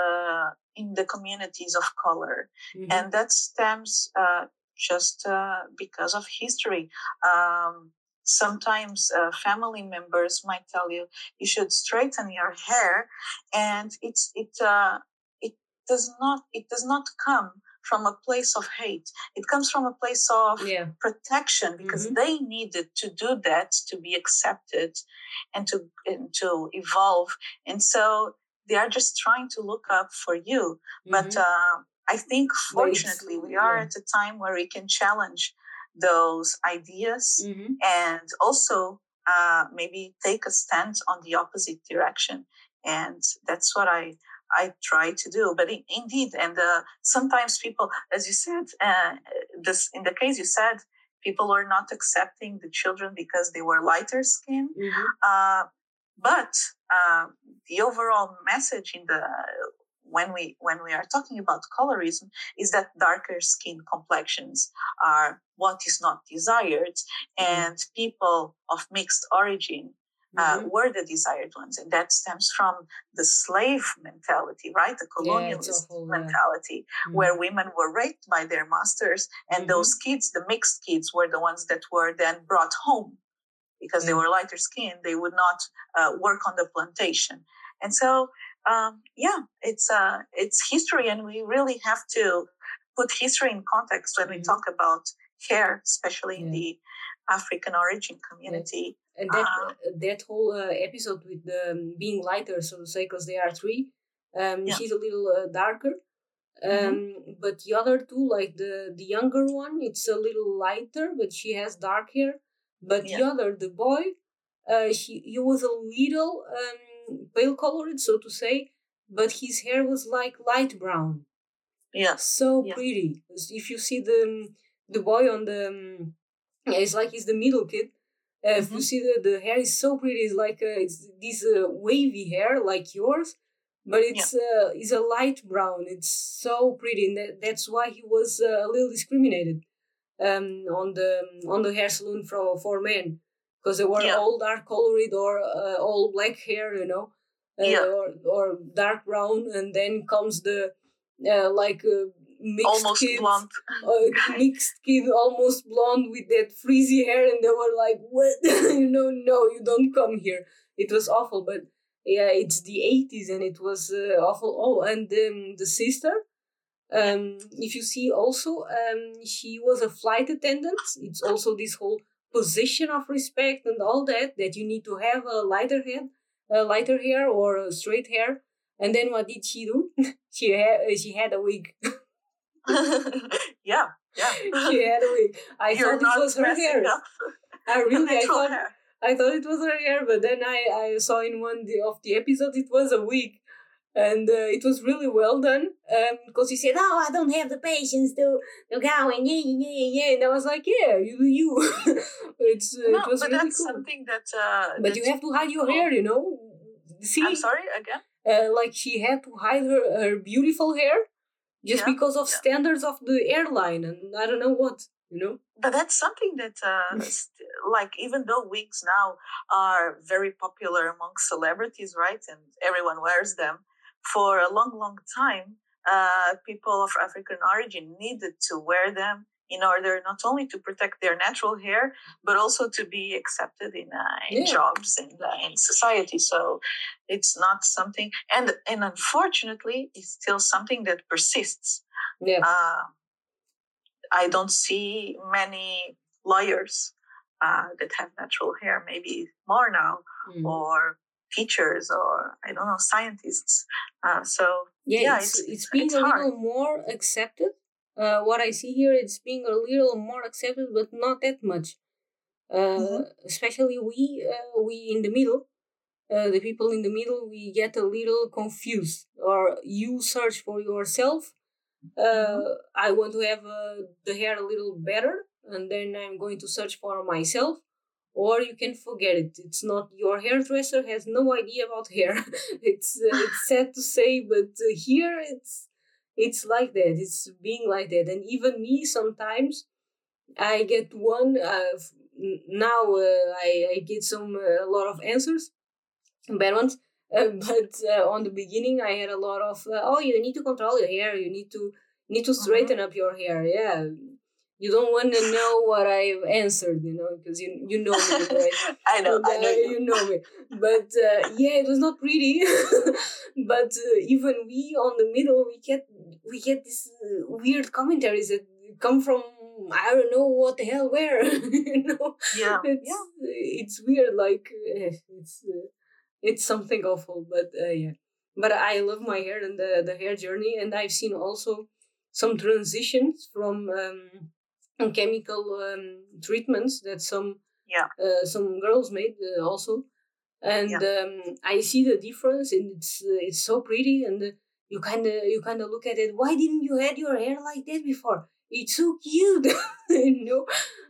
in the communities of color. mhm. and that stems uh, just uh, because of history. Um, sometimes uh, family members might tell you you should straighten your hair, and it's it uh, it does not it does not come from a place of hate. It comes from a place of yeah protection because Mhm. they needed to do that to be accepted and to and to evolve and so they are just trying to look up for you but mhm. uh, i think But fortunately we are yeah. at a time where we can challenge those ideas Mhm. and also uh, maybe take a stand on the opposite direction and that's what i i try to do but in, indeed and uh, sometimes people as you said uh, this in the case you said people are not accepting the children because they were lighter skin Mhm. uh, but uh, the overall message in the when we when we are talking about colorism is that darker skin complexions are what is not desired and people of mixed origin uh, Mhm. were the desired ones and that stems from the slave mentality right the colonialist yeah. mentality Mhm. where women were raped by their masters and Mhm. those kids the mixed kids were the ones that were then brought home because they were lighter skinned they would not uh, work on the plantation and so um, yeah it's uh, it's history and we really have to put history in context when we Mhm. talk about hair especially in the african origin community and that uh, that whole uh, episode with the um, being lighter, so to say, because they are three. Um, Yeah. she's a little uh, darker. Mhm. Um, but the other two, like the the younger one, it's a little lighter, but she has dark hair. But the other, the boy, uh, he he was a little um, pale colored, so to say, but his hair was like light brown Yeah, so Yeah. pretty. If you see the the boy on the, um, yeah, it's like he's the middle kid. Uh, Mhm. see the hair is so pretty. It's like uh, it's this uh, wavy hair like yours, but it's uh, it's a light brown. It's so pretty, and that, that's why he was uh, a little discriminated um, on the on the hair salon for for men because they were Yeah. all dark colored or uh, all black hair, you know, uh, Yeah. or or dark brown, and then comes the uh, like uh, mixed almost kids, blonde uh, mixed kid, almost blonde with that frizzy hair, and they were like, "What? you know, no, you don't come here." It was awful, but yeah, it's the eighties, and it was uh, awful. Oh, and um, the sister. Um, if you see also, um, she was a flight attendant. It's also this whole position of respect and all that that you need to have a lighter head, a lighter hair or a straight hair. And then what did she do? she had she had a wig. yeah yeah she had a wig. I you're thought it was her hair. up I really, I thought, hair. I thought it was her hair, but then I, I saw in one of the episodes it was a wig, and uh, it was really well done. Um, because he said, "Oh, I don't have the patience to to go and yeah, yeah, yeah, yeah," and I was like, "Yeah, you, you." it's uh, no, it was but really that's cool. something that uh But you have to hide your cool. hair, you know. See, i'm sorry again uh, like she had to hide her her beautiful hair just Yeah, because of yeah. standards of the airline and I don't know what, you know. but that's something that uh, like even though wigs now are very popular among celebrities right and everyone wears them for a long long time uh, people of african origin needed to wear them in order not only to protect their natural hair but also to be accepted in, uh, in Yeah. jobs and uh, in society so it's not something and and unfortunately it's still something that persists Yeah. uh, I don't see many lawyers uh, that have natural hair, maybe more now, Mm. or teachers, or I don't know, scientists. Uh, so yeah, yeah, it's, it's- it's, being it's a hard. little more accepted. Uh, what I see here, it's being a little more accepted, but not that much. Uh, Mhm. Especially we, uh, we in the middle, uh, the people in the middle, we get a little confused. Or you search for yourself. Uh, I want to have uh, the hair a little better, and then I'm going to search for myself. Or you can forget it. It's not your hairdresser has no idea about hair. it's uh, it's sad to say, but uh, here it's it's like that. It's being like that, and even me sometimes I get one. Uh, now uh, I I get some uh, a lot of answers, bad ones. Uh, but uh, on the beginning, I had a lot of uh, oh, you need to control your hair. You need to need to straighten up your hair. Yeah, you don't want to know what I've answered, you know, because you you know me, right? I know, But, I know you. you know me. But uh, yeah, it was not pretty. but uh, even we on the middle, we get we get these uh, weird commentaries that come from I don't know what the hell where. you know, Yeah, it's yeah. it's weird. Like eh, it's uh, it's something awful. But uh, yeah, but I love my hair and the the hair journey, and I've seen also some transitions from um, chemical um, treatments that some Yeah. uh, some girls made uh, also, and um, I see the difference, and it's uh, it's so pretty, and uh, you kind of you kind of look at it. Why didn't you had your hair like that before? It's so cute, you know.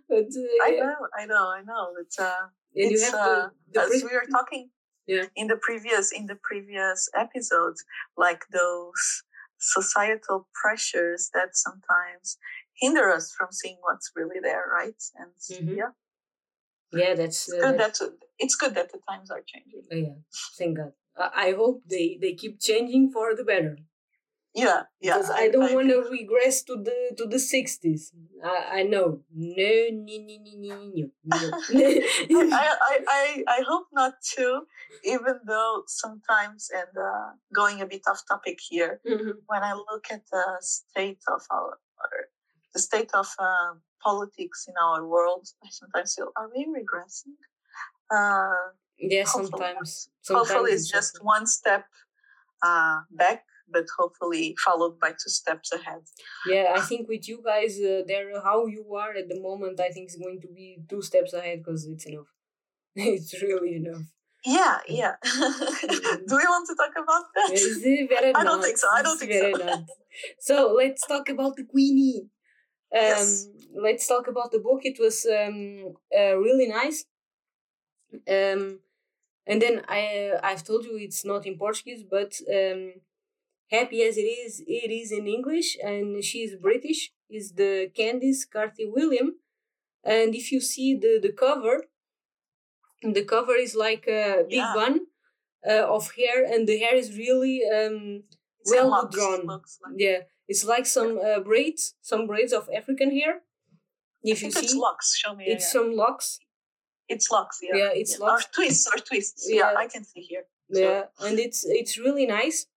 But, uh, I know, I know, I know. It's uh, it's uh, the, the as we were talking Yeah. in the previous in the previous episodes, like those societal pressures that sometimes hinder us from seeing what's really there, right? And Mhm. yeah, yeah, that's it's uh, good that's- that it's good that the times are changing. uh, yeah. Thank God. I, I hope they they keep changing for the better. Yeah, yeah. because I, don't want to regress to the to the sixties. I, I know. No, no, no, no, no, no. I, I, I, I hope not too, even though sometimes, and uh, going a bit off topic here, Mhm. when I look at the state of our, our the state of uh, politics in our world, I sometimes feel, are we regressing? Uh, yeah, sometimes. Sometimes hopefully, it's just one step uh, back, but hopefully followed by two steps ahead. Yeah, I think with you guys, uh, there, how you are at the moment, I think is going to be two steps ahead because it's enough. it's really enough. Yeah, yeah. Do we want to talk about that? I don't think so, I don't think so. not. So let's talk about the Queenie. Um, Yes. Let's talk about the book. It was um, uh, really nice. Um, and then I I've told you it's not in Portuguese, but um, happy as it is, it is in English, and she's British. Is the Candice Carty William, and if you see the the cover, the cover is like a big Yeah. bun uh, of hair, and the hair is really um, well locks, drawn. like. Yeah, it's like some uh, braids, some braids of African hair. If you it's see, locks. Show me. it's yeah. some locks. It's locks. Yeah. Yeah, it's yeah. locks. Or twists. Or twists. Yeah, Yeah. I can see here. So- Yeah, and it's it's really nice.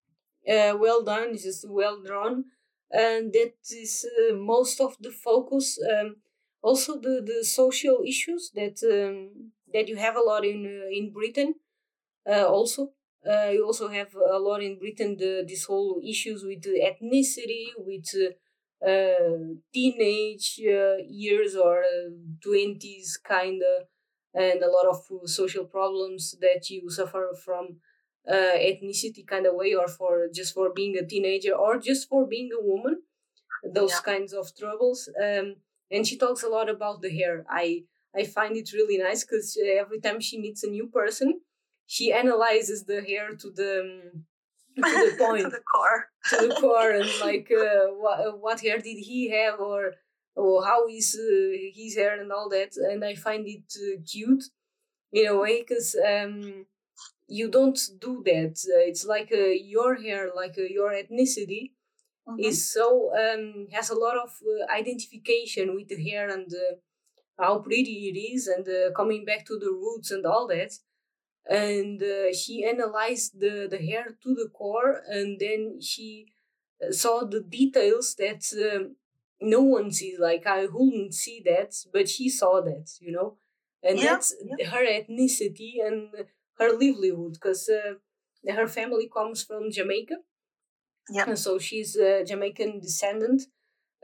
Uh, well done. It's just well drawn, and that is uh, most of the focus. Um, also the the social issues that um, that you have a lot in uh, in Britain. Uh, also, uh, you also have a lot in Britain. The this whole issues with the ethnicity, with uh, uh, teenage uh, years or twenties, kind of, and a lot of uh, social problems that you suffer from uh, ethnicity kind of way, or for just for being a teenager, or just for being a woman. Those Yeah. kinds of troubles. Um, and she talks a lot about the hair. I I find it really nice because every time she meets a new person, she analyzes the hair to the um, to the point, to the core, to the core, and like uh, what what hair did he have, or or how is uh, his hair and all that, and I find it uh, cute in a way because um, you don't do that. Uh, it's like uh, your hair, like uh, your ethnicity, Mhm. is so um, has a lot of uh, identification with the hair and uh, how pretty it is, and uh, coming back to the roots and all that. And uh, she analyzed the the hair to the core, and then she saw the details that um, no one sees. Like I wouldn't see that, but she saw that, you know, and Yeah, that's her ethnicity and her livelihood, because uh, her family comes from Jamaica. Yeah. And so she's a Jamaican descendant,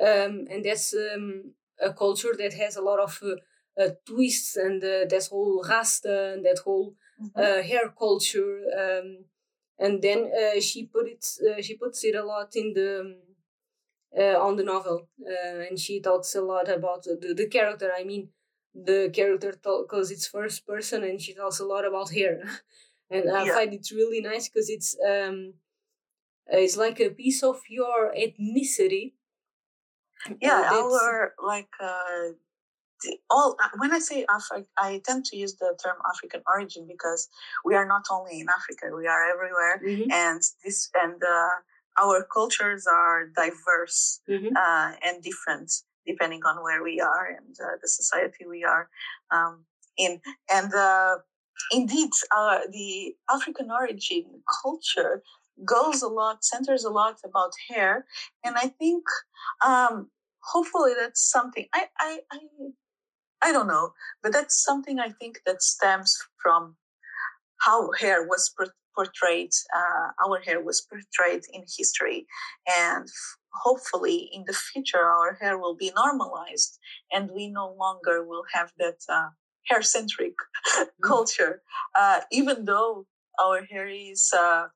um, and that's um, a culture that has a lot of uh, uh, twists and uh, that whole rasta and that whole Mhm. uh, hair culture. Um, and then uh, she put it, uh, she puts it a lot in the um, uh, on the novel, uh, and she talks a lot about the, the character. I mean, the character because it's first person, and she talks a lot about her, and I Yeah. find it really nice because it's um, it's like a piece of your ethnicity. yeah uh, our like uh the, all uh, when i say africa i tend to use the term african origin because we are not only in africa we are everywhere Mhm, and this and uh, our cultures are diverse mhm, uh, and different depending on where we are and uh, the society we are um, in. And uh, indeed the african origin culture goes a lot centers a lot about hair. And i think um, hopefully that's something I, I i i don't know but that's something i think that stems from how hair was portrayed uh, our hair was portrayed in history. And hopefully in the future our hair will be normalized and we no longer will have that uh, hair centric culture. Uh, even though our hair is uh,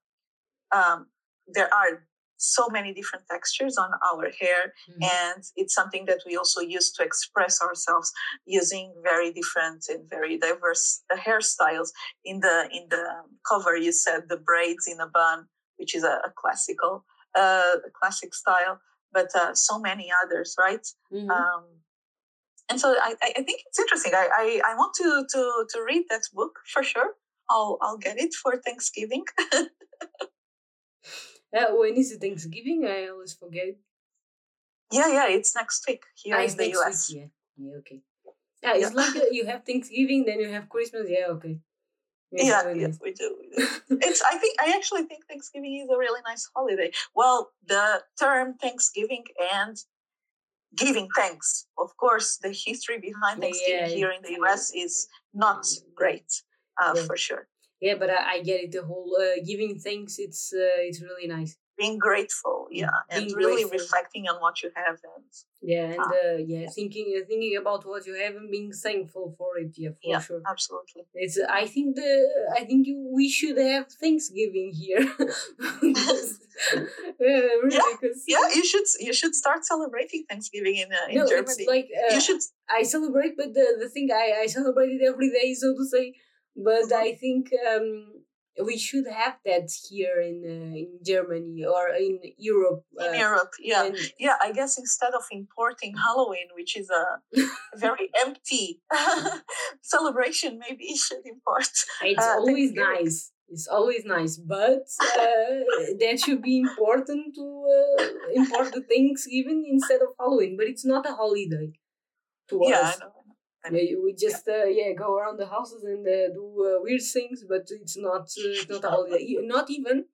um, there are so many different textures on our hair mhm. and it's something that we also use to express ourselves using very different and very diverse uh, hairstyles. In the in the cover you said the braids in a bun which is a, a classical uh, a classic style but uh, so many others right? Mhm. um, and so I, I I think it's interesting. I, I, I want to, to to read that book for sure. I'll I'll get it for Thanksgiving Uh, when is it Thanksgiving? I always forget. yeah yeah it's next week here Ah, in the US week. Yeah, yeah, okay. Yeah, it's Yeah. like uh, you have Thanksgiving, then you have Christmas. Yeah, okay. It's yeah, really yeah nice. we do, we do. it's i think i actually think thanksgiving is a really nice holiday well the term thanksgiving and giving thanks of course the history behind Yeah, thanksgiving yeah, here in the us is not great uh, Yeah. for sure Yeah, but I, I get it. The whole uh, giving thanks, it's uh, it's really nice. being grateful yeah and Being really grateful. reflecting on what you have and Yeah, and Ah, uh, yeah, thinking uh, thinking about what you have and being thankful for it. Yeah, for Yeah. sure. absolutely It's. I think the. I think you, we should have Thanksgiving here. yeah, really, 'cause- yeah you should you should start celebrating thanksgiving in uh, in no, germany like uh, you should I celebrate, but the, the thing I, I celebrate it every day, so to say. But Mhm. I think um, we should have that here in uh, in Germany or in Europe. in uh, europe yeah and yeah i guess instead of importing halloween which is a very empty celebration maybe you should import it's uh, always nice. It's always nice, but uh, that should be important to uh, import the Thanksgiving instead of Halloween. But it's not a holiday to yeah us. I know, I know. Yeah, we just uh, yeah go around the houses and uh, do uh, weird things, but it's not uh, it's not a holiday. E- Not even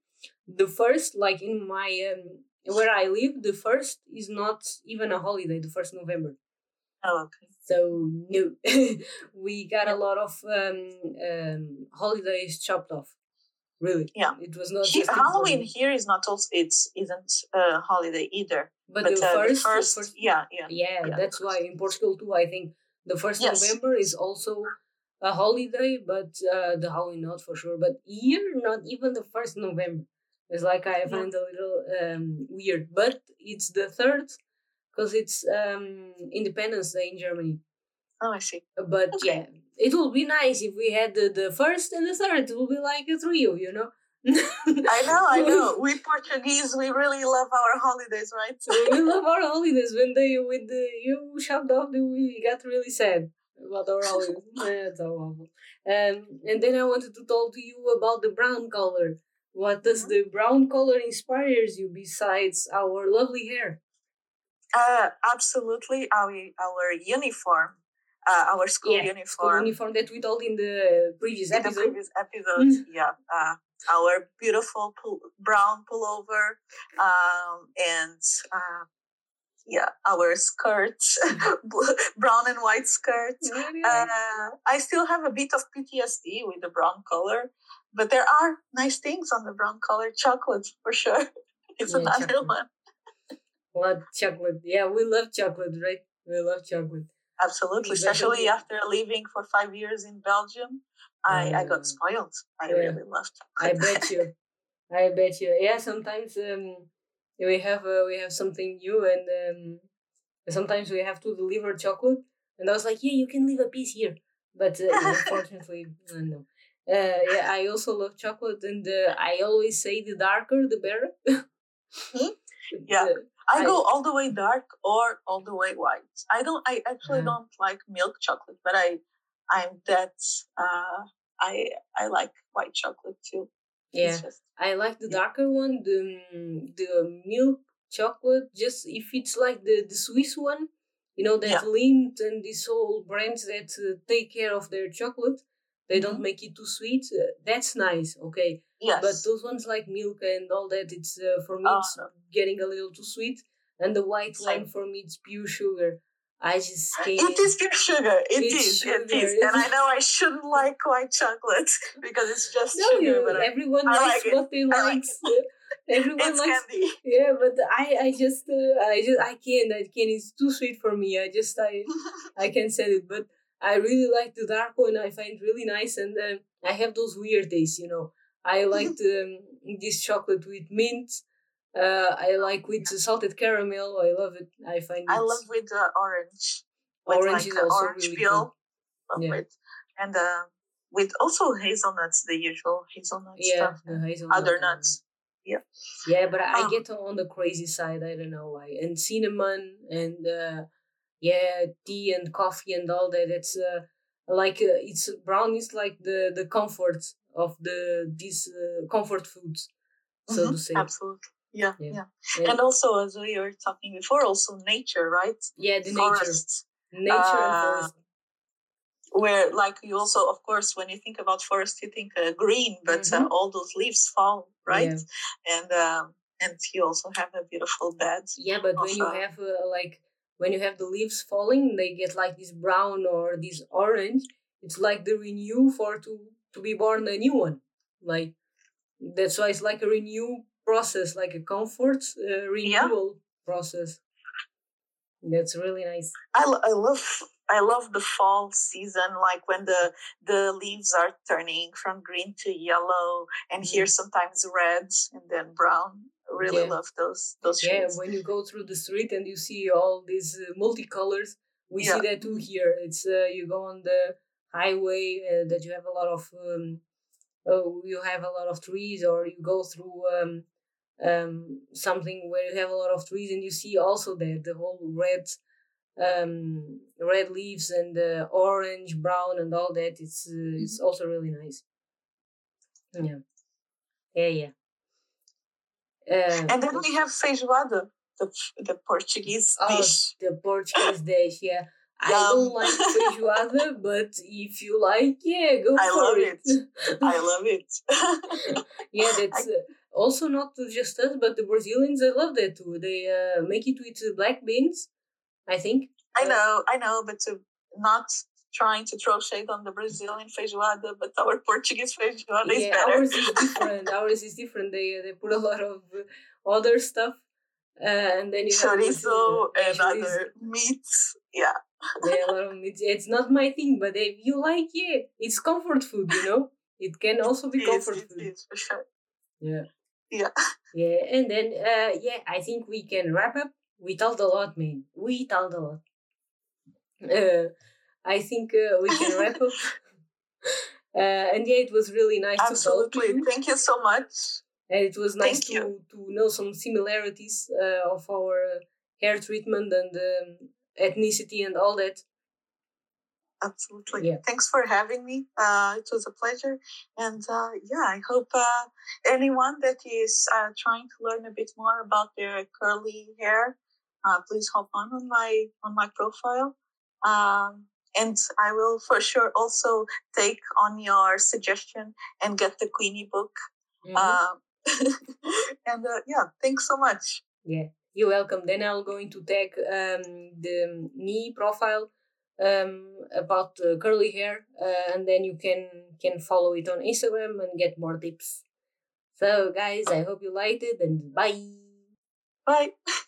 the first, like in my um, where I live, the first is not even a holiday. The first November. oh, okay So no, we got a lot of um, um, holidays chopped off. Really, Yeah. it was not He- just halloween here is not also it's isn't a holiday either but, but, the, uh, first, the first, first yeah yeah Yeah, Yeah, that's why in Portugal too. I think the first Yes. November is also a holiday, but uh, the Halloween not for sure. But here, not even the first November. It's like I Yeah. find a little um, weird, but it's the third because it's um, Independence Day in Germany. oh i see But Okay. yeah, it would be nice if we had the, the first and the third. It will be like a trio, you know. I know, I know. We Portuguese, we really love our holidays, right? we love our holidays. When they when the you shoved off, we got really sad about our holidays. That's so awful. Um, and then I wanted to talk to you about the brown color. What does Mhm. the brown color inspires you besides our lovely hair? Uh, absolutely, our our uniform, uh, our school Yeah, School uniform. uniform that we told in the previous in the episode. previous episode, yeah, uh, our beautiful pull, brown pullover, um, and uh, yeah, our skirts, brown and white skirts. Nice. Uh, I still have a bit of PTSD with the brown color, but there are nice things on the brown color. Chocolate for sure. It's Yeah, another chocolate. one. Love chocolate. Yeah, we love chocolate, right? We love chocolate. Absolutely, especially after living for five years in Belgium. I, I Uh, got spoiled. I yeah. really loved I bet you. I bet you. Yeah, sometimes um, we have uh, we have something new, and um, sometimes we have to deliver chocolate. And I was like, yeah, you can leave a piece here, but uh, unfortunately, uh, no. Uh, yeah, I also love chocolate, and uh, I always say the darker the better. Hmm? Yeah. The- I, I- go all the way dark or all the way white. I don't. I actually Uh-huh. don't like milk chocolate, but I, I'm that. Uh, I I like white chocolate too. yeah. Just, I like the Yeah. darker one, the mm, the milk chocolate. Just if it's like the the Swiss one, you know that Yeah. Lindt and these whole brands that uh, take care of their chocolate. They don't Mhm. make it too sweet. Uh, that's nice, okay. Yes. But those ones like milk and all that, it's uh, for me Oh, it's no. getting a little too sweet. And the white Same. one for me it's pure sugar. I just can't. it is pure sugar. It It's is. Sugar, is. And I know I shouldn't like white chocolate because it's just No, sugar. you, but everyone I likes like it. what they I like like. everyone it's likes candy. Yeah, but I, I just, uh, I just, I can't, I can't. It's too sweet for me. I just, I, I can't say it. But I really like the dark one. I find really nice, and um, I have those weird days. You know, I liked um, this chocolate with mint. Uh, I like with the salted caramel. I love it. I find it I love with the orange. With Orange like is also orange really peel. Love Yeah. it. And uh, with also hazelnuts, the usual hazelnut Yeah, stuff. the hazelnut Other nuts. Yeah, Yeah, but I Um, get on the crazy side. I don't know why. And cinnamon and uh, yeah, tea and coffee and all that. It's uh, like uh, it's brown is like the the comfort of the these uh, comfort foods, so Mhm, to say. Absolutely. Yeah, Yeah. yeah. And- And also, as we were talking before, also nature, right? yeah, the nature, Forests. nature and Uh, forest. Where, like, you also, of course, when you think about forest, you think uh, green, but Mhm. uh, all those leaves fall, right? Yeah. And um, and you also have a beautiful bed. Yeah, but when you uh, have uh, like when you have the leaves falling, they get like this brown or this orange. It's like the renew for to to be born a new one. Like that's why it's like a renew process, like a comfort uh, renewal process. That's really nice. I, lo- I love I love the fall season, like when the the leaves are turning from green to yellow, and here sometimes red and then brown. Really Mm-hmm. Yeah. love those those Yeah, shades. when you go through the street and you see all these uh, multicolors, we see that too here. It's uh, you go on the highway uh, that you have a lot of um, oh, you have a lot of trees, or you go through um, um, something where you have a lot of trees, and you see also that the whole red um red leaves and the orange brown and all that. It's uh, it's also really nice. Yeah. Yeah yeah. Uh, And then we have feijoada, the the Portuguese Oh, dish. the Portuguese dish, yeah. I don't like feijoada, but if you like, yeah, go I for love it. I love it. yeah, that's uh, also not just us, but the Brazilians. I love that too. They uh, make it with uh, black beans, I think. I know, I know, but to not trying to throw shade on the Brazilian feijoada, but our Portuguese feijoada is better. ours is different. ours is different. They uh, they put a lot of other stuff, and then you Chorizo and other meats. Yeah. yeah, a lot of meat. It's not my thing, but if you like, it, it's comfort food. You know, it can also be It is, comfort it food. is, for sure. Yeah. Yeah. Yeah, and then uh yeah, I think we can wrap up. We talked a lot, man. We talked a lot. Uh I think uh, we can wrap up. Uh, and yeah, it was really nice Absolutely. to talk to you. Thank you so much. And it was nice Thank to, to know some similarities uh, of our hair treatment and um, ethnicity and all that. Absolutely. Yeah. Thanks for having me. Uh, it was a pleasure. And uh, yeah, I hope uh, anyone that is uh, trying to learn a bit more about their curly hair, uh, please hop on on my on my profile. Um, and I will for sure also take on your suggestion and get the Queenie book. Mhm. Um, and uh, yeah, thanks so much. Yeah, you're welcome. Then I'm going to tag um, the Ni profile um, about uh, curly hair, uh, and then you can can follow it on Instagram and get more tips. So, guys, I hope you liked it, and bye. Bye.